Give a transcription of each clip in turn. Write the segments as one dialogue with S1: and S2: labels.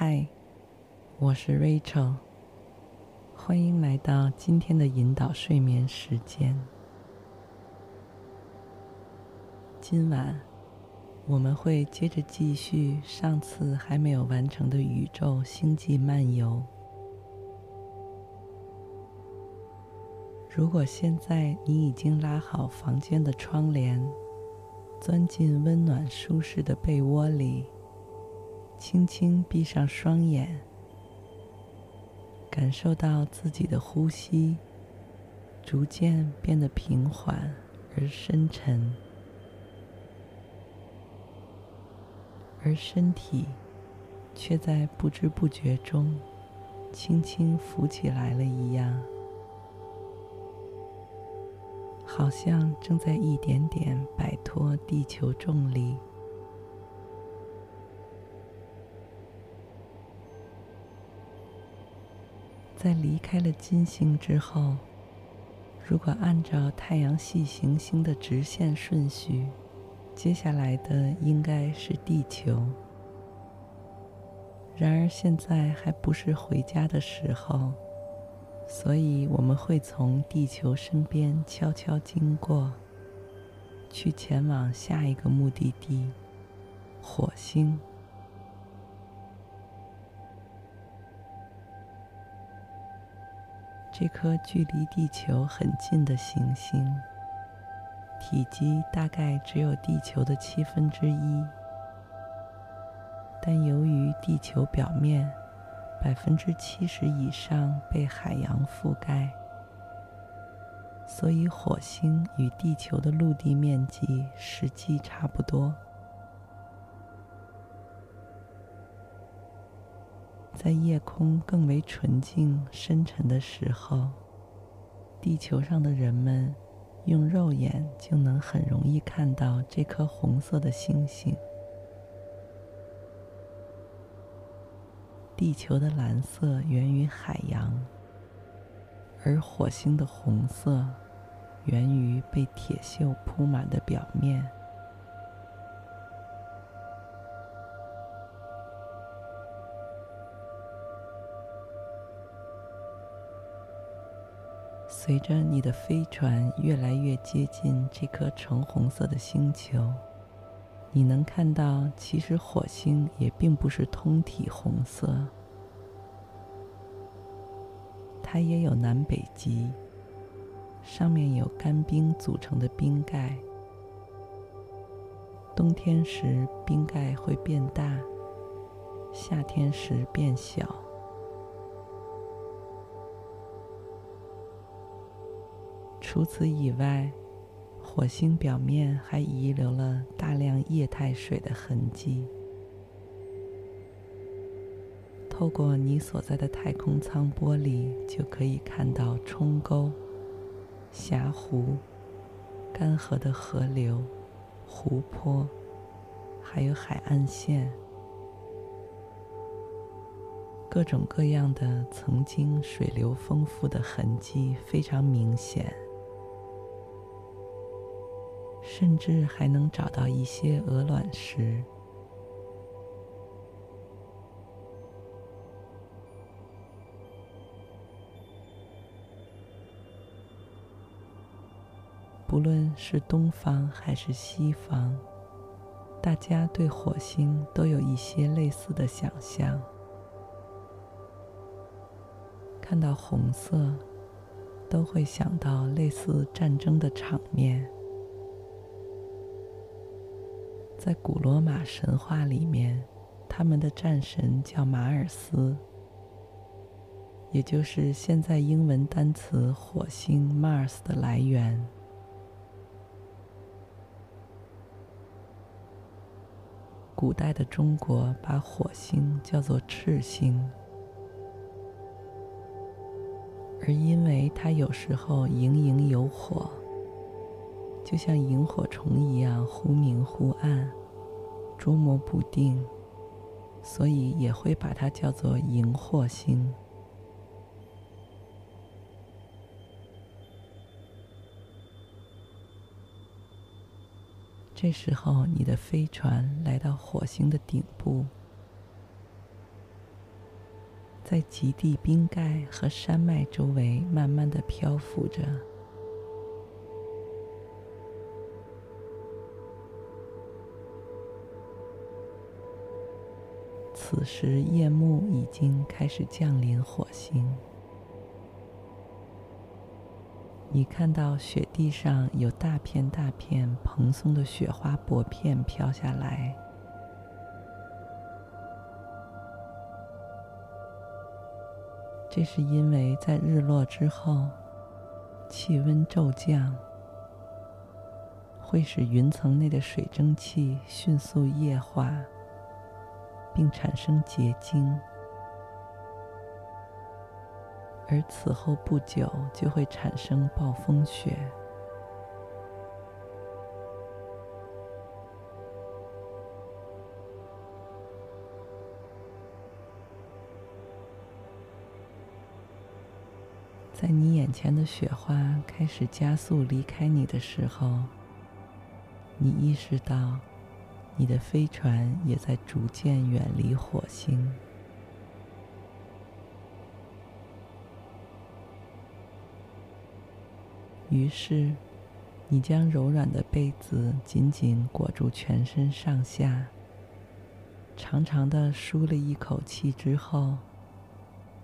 S1: 嗨，我是 Rachel，欢迎来到今天的引导睡眠时间。今晚我们会接着继续上次还没有完成的宇宙星际漫游。如果现在你已经拉好房间的窗帘，钻进温暖舒适的被窝里。轻轻闭上双眼，感受到自己的呼吸逐渐变得平缓而深沉，而身体却在不知不觉中轻轻浮起来了一样，好像正在一点点摆脱地球重力。在离开了金星之后，如果按照太阳系行星的直线顺序，接下来的应该是地球。然而现在还不是回家的时候，所以我们会从地球身边悄悄经过，去前往下一个目的地——火星。这颗距离地球很近的行星，体积大概只有地球的七分之一，但由于地球表面百分之七十以上被海洋覆盖，所以火星与地球的陆地面积实际差不多。在夜空更为纯净、深沉的时候，地球上的人们用肉眼就能很容易看到这颗红色的星星。地球的蓝色源于海洋，而火星的红色源于被铁锈铺满的表面。随着你的飞船越来越接近这颗橙红色的星球，你能看到，其实火星也并不是通体红色，它也有南北极，上面有干冰组成的冰盖。冬天时冰盖会变大，夏天时变小。除此以外，火星表面还遗留了大量液态水的痕迹。透过你所在的太空舱玻璃，就可以看到冲沟、峡湖、干涸的河流、湖泊，还有海岸线，各种各样的曾经水流丰富的痕迹非常明显。甚至还能找到一些鹅卵石。不论是东方还是西方，大家对火星都有一些类似的想象。看到红色，都会想到类似战争的场面。在古罗马神话里面，他们的战神叫马尔斯，也就是现在英文单词“火星 ”（Mars） 的来源。古代的中国把火星叫做赤星，而因为它有时候盈盈有火，就像萤火虫一样忽明忽暗，捉摸不定，所以也会把它叫做萤火星。这时候，你的飞船来到火星的顶部，在极地冰盖和山脉周围慢慢的漂浮着。此时，夜幕已经开始降临火星。你看到雪地上有大片大片蓬松的雪花薄片飘下来，这是因为在日落之后，气温骤降，会使云层内的水蒸气迅速液化，并产生结晶。而此后不久就会产生暴风雪。在你眼前的雪花开始加速离开你的时候，你意识到你的飞船也在逐渐远离火星。于是，你将柔软的被子紧紧裹住全身上下，长长的舒了一口气之后，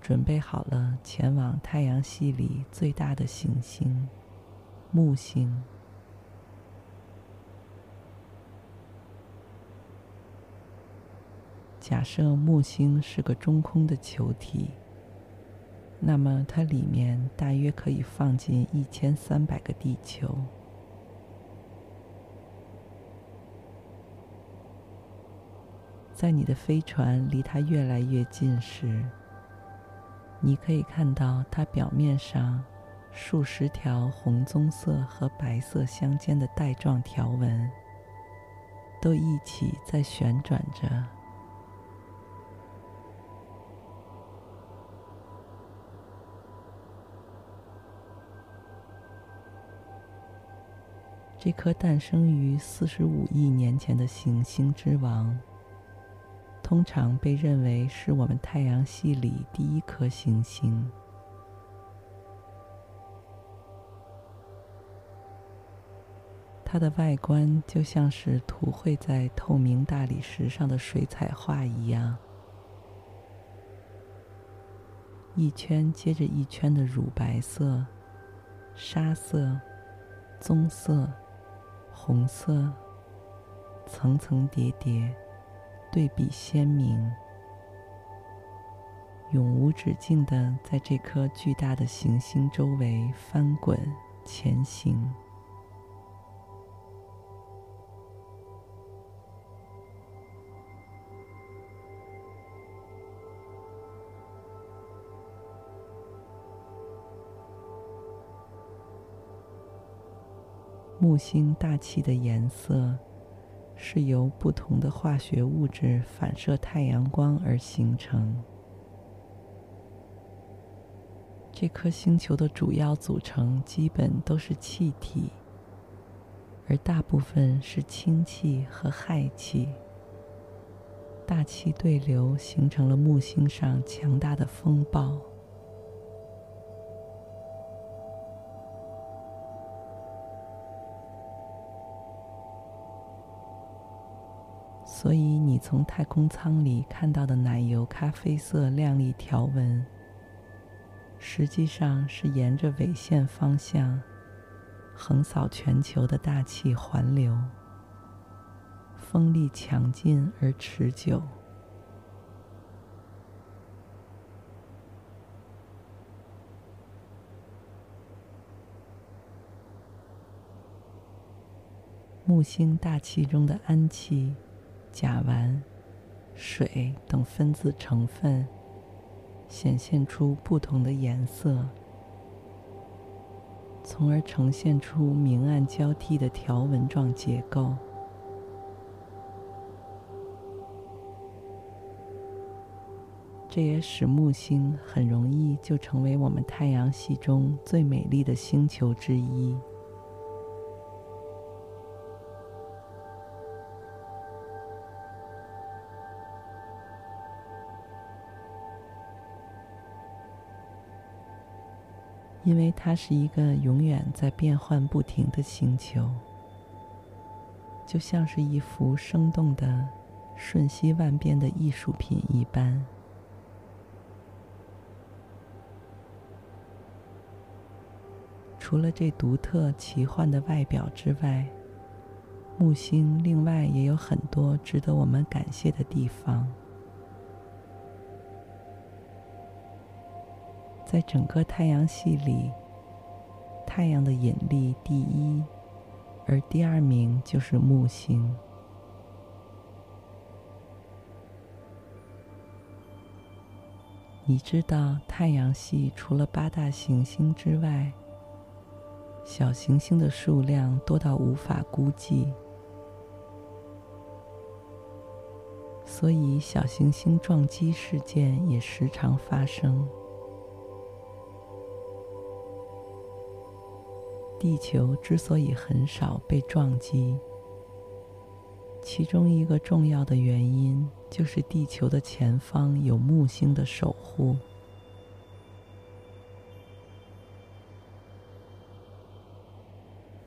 S1: 准备好了前往太阳系里最大的行星——木星。假设木星是个中空的球体。那么，它里面大约可以放进一千三百个地球。在你的飞船离它越来越近时，你可以看到它表面上数十条红棕色和白色相间的带状条纹，都一起在旋转着。这颗诞生于四十五亿年前的行星之王，通常被认为是我们太阳系里第一颗行星。它的外观就像是涂绘在透明大理石上的水彩画一样，一圈接着一圈的乳白色、沙色、棕色。红色，层层叠叠，对比鲜明，永无止境的在这颗巨大的行星周围翻滚前行。木星大气的颜色是由不同的化学物质反射太阳光而形成。这颗星球的主要组成基本都是气体，而大部分是氢气和氦气。大气对流形成了木星上强大的风暴。所以，你从太空舱里看到的奶油咖啡色亮丽条纹，实际上是沿着纬线方向横扫全球的大气环流，风力强劲而持久。木星大气中的氨气。甲烷、水等分子成分，显现出不同的颜色，从而呈现出明暗交替的条纹状结构。这也使木星很容易就成为我们太阳系中最美丽的星球之一。因为它是一个永远在变换不停的星球，就像是一幅生动的、瞬息万变的艺术品一般。除了这独特奇幻的外表之外，木星另外也有很多值得我们感谢的地方。在整个太阳系里，太阳的引力第一，而第二名就是木星。你知道，太阳系除了八大行星之外，小行星的数量多到无法估计，所以小行星撞击事件也时常发生。地球之所以很少被撞击，其中一个重要的原因就是地球的前方有木星的守护。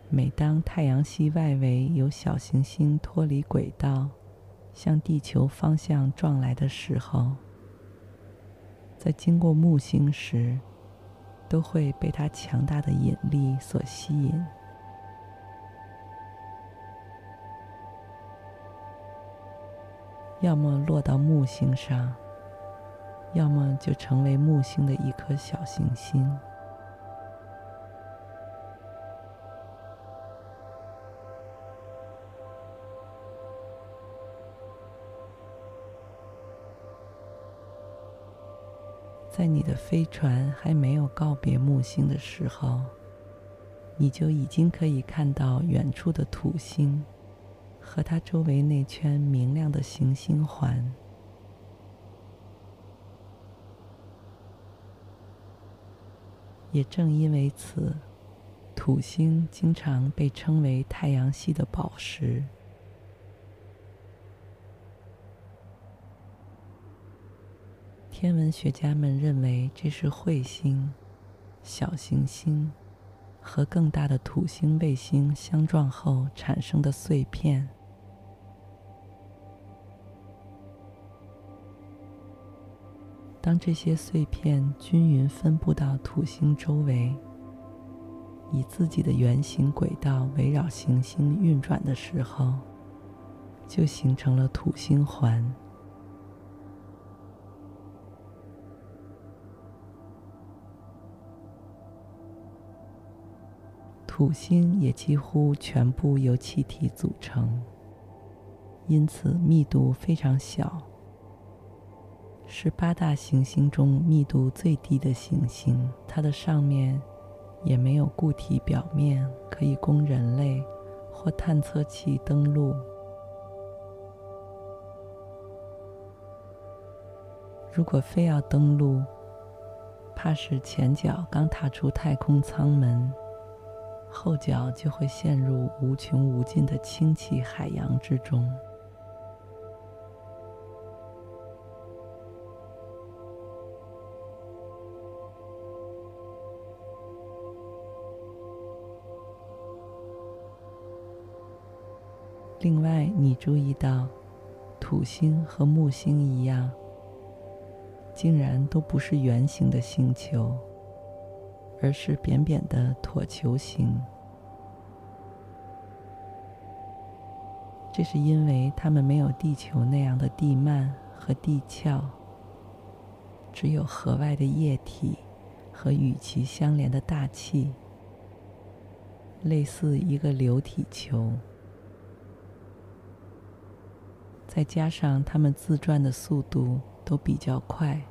S1: 每当太阳系外围有小行星脱离轨道，向地球方向撞来的时候，在经过木星时，都会被它强大的引力所吸引，要么落到木星上，要么就成为木星的一颗小行星。在你的飞船还没有告别木星的时候，你就已经可以看到远处的土星和它周围那圈明亮的行星环。也正因为此，土星经常被称为太阳系的宝石。天文学家们认为，这是彗星、小行星和更大的土星卫星相撞后产生的碎片。当这些碎片均匀分布到土星周围，以自己的圆形轨道围绕行星运转的时候，就形成了土星环。土星也几乎全部由气体组成，因此密度非常小，是八大行星中密度最低的行星。它的上面也没有固体表面可以供人类或探测器登陆。如果非要登陆，怕是前脚刚踏出太空舱门。后脚就会陷入无穷无尽的氢气海洋之中。另外，你注意到，土星和木星一样，竟然都不是圆形的星球。而是扁扁的椭球形，这是因为它们没有地球那样的地幔和地壳，只有核外的液体和与其相连的大气，类似一个流体球。再加上它们自转的速度都比较快，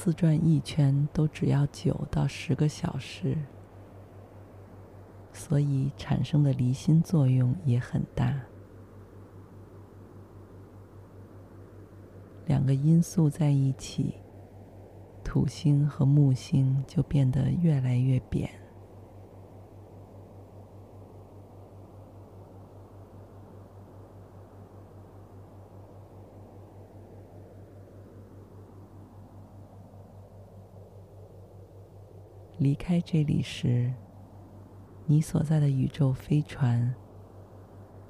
S1: 自转一圈都只要九到十个小时，所以产生的离心作用也很大。两个因素在一起，土星和木星就变得越来越扁。离开这里时，你所在的宇宙飞船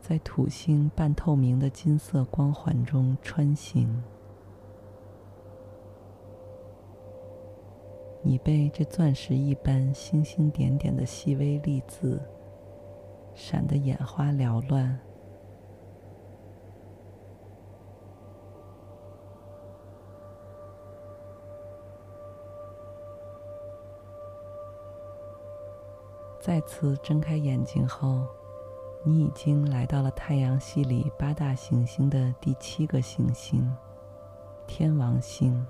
S1: 在土星半透明的金色光环中穿行。你被这钻石一般星星点点的细微粒子闪得眼花缭乱。再次睁开眼睛后，你已经来到了太阳系里八大行星的第七个行星——天王星。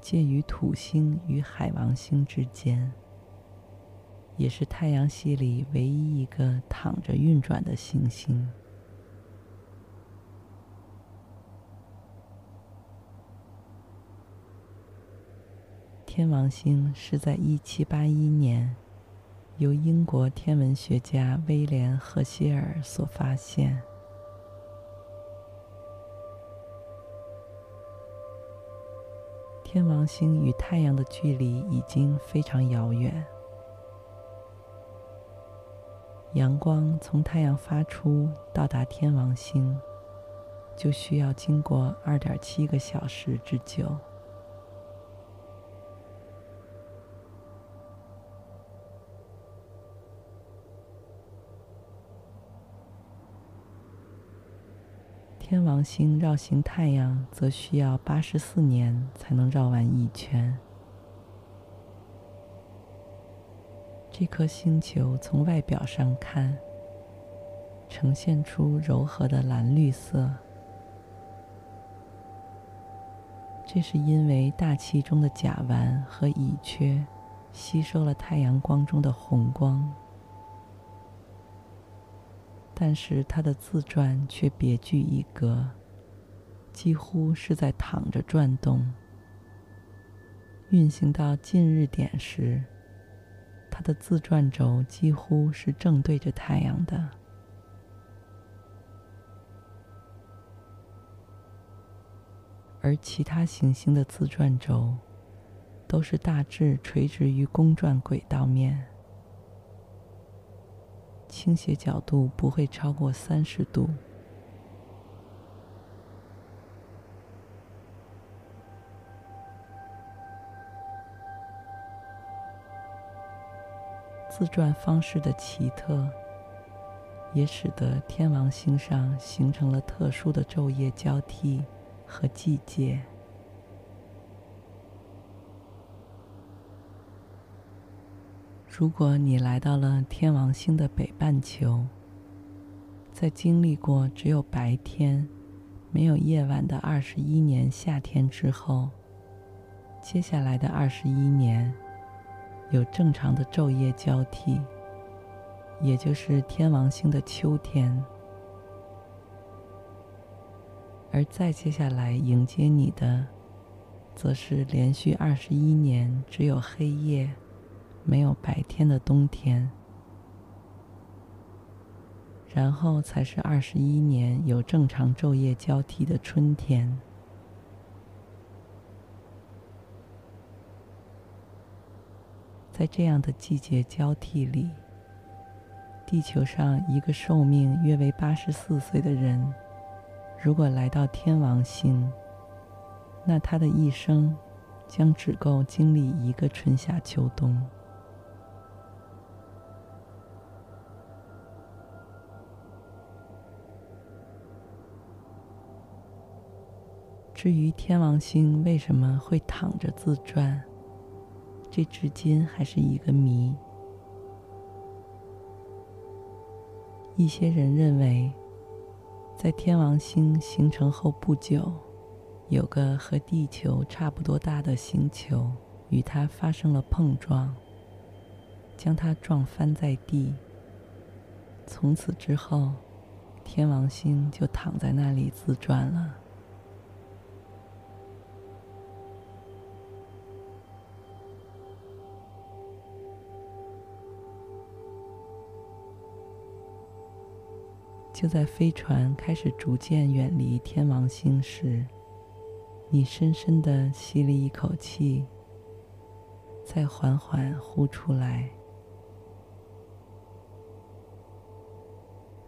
S1: 介于土星与海王星之间，也是太阳系里唯一一个躺着运转的行星。天王星是在一七八一年由英国天文学家威廉·赫歇尔所发现。天王星与太阳的距离已经非常遥远，阳光从太阳发出到达天王星，就需要经过二点七个小时之久。天王星绕行太阳则需要八十四年才能绕完一圈。这颗星球从外表上看，呈现出柔和的蓝绿色，这是因为大气中的甲烷和乙炔吸收了太阳光中的红光。但是它的自转却别具一格，几乎是在躺着转动。运行到近日点时，它的自转轴几乎是正对着太阳的。而其他行星的自转轴都是大致垂直于公转轨道面。倾斜角度不会超过三十度。自转方式的奇特，也使得天王星上形成了特殊的昼夜交替和季节。如果你来到了天王星的北半球，在经历过只有白天，没有夜晚的二十一年夏天之后，接下来的二十一年有正常的昼夜交替，也就是天王星的秋天，而再接下来迎接你的，则是连续二十一年只有黑夜。没有白天的冬天，然后才是二十一年有正常昼夜交替的春天。在这样的季节交替里，地球上一个寿命约为八十四岁的人，如果来到天王星，那他的一生将只够经历一个春夏秋冬。至于天王星为什么会躺着自转，这至今还是一个谜。一些人认为，在天王星形成后不久，有个和地球差不多大的星球与它发生了碰撞，将它撞翻在地。从此之后，天王星就躺在那里自转了。就在飞船开始逐渐远离天王星时，你深深的吸了一口气，再缓缓呼出来。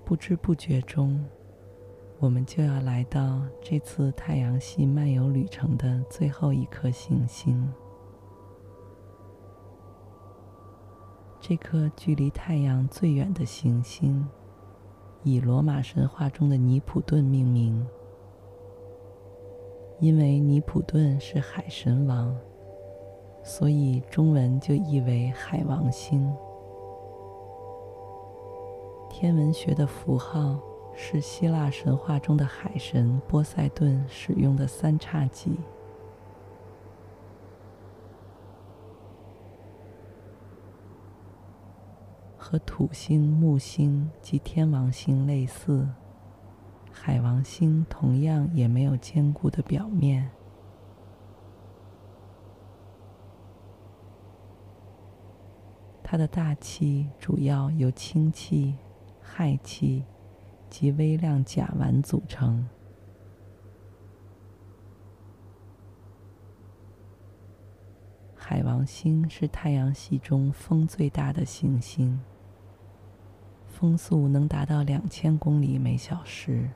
S1: 不知不觉中，我们就要来到这次太阳系漫游旅程的最后一颗行星。这颗距离太阳最远的行星，以罗马神话中的尼普顿命名，因为尼普顿是海神王，所以中文就译为海王星。天文学的符号是希腊神话中的海神波塞顿使用的三叉戟，和土星、木星及天王星类似，海王星同样也没有坚固的表面。它的大气主要由氢气。氦气及微量甲烷组成。海王星是太阳系中风最大的行星，风速能达到两千公里每小时。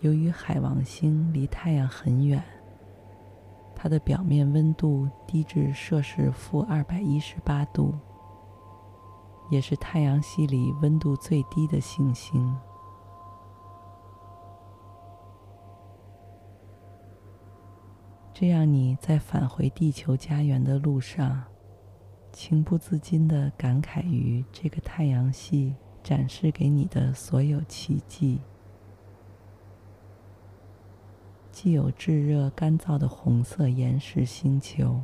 S1: 由于海王星离太阳很远。它的表面温度低至摄氏负二百一十八度，也是太阳系里温度最低的行星。这样你在返回地球家园的路上，情不自禁的感慨于这个太阳系展示给你的所有奇迹。既有炙热干燥的红色岩石星球，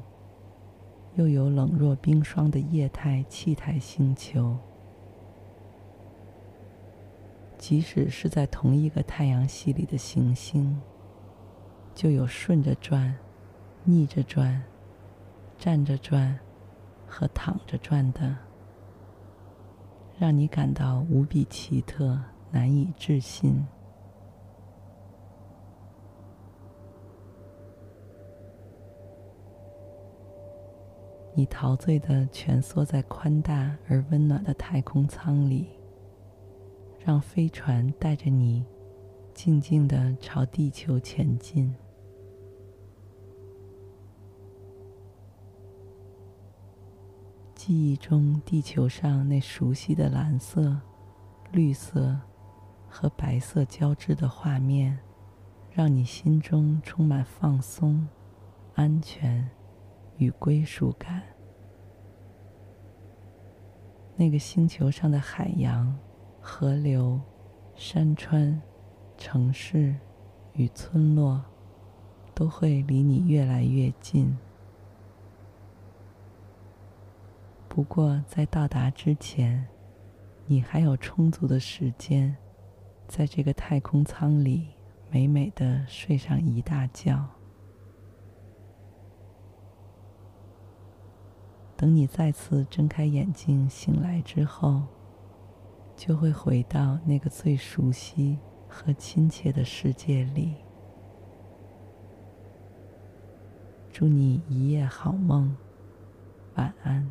S1: 又有冷若冰霜的液态气态星球。即使是在同一个太阳系里的行星，就有顺着转、逆着转、站着转和躺着转的，让你感到无比奇特、难以置信。你陶醉的蜷缩在宽大而温暖的太空舱里，让飞船带着你静静地朝地球前进。记忆中，地球上那熟悉的蓝色、绿色和白色交织的画面，让你心中充满放松、安全。与归属感。那个星球上的海洋、河流、山川、城市与村落，都会离你越来越近。不过，在到达之前，你还有充足的时间，在这个太空舱里美美的睡上一大觉。等你再次睁开眼睛醒来之后，就会回到那个最熟悉和亲切的世界里。祝你一夜好梦。晚安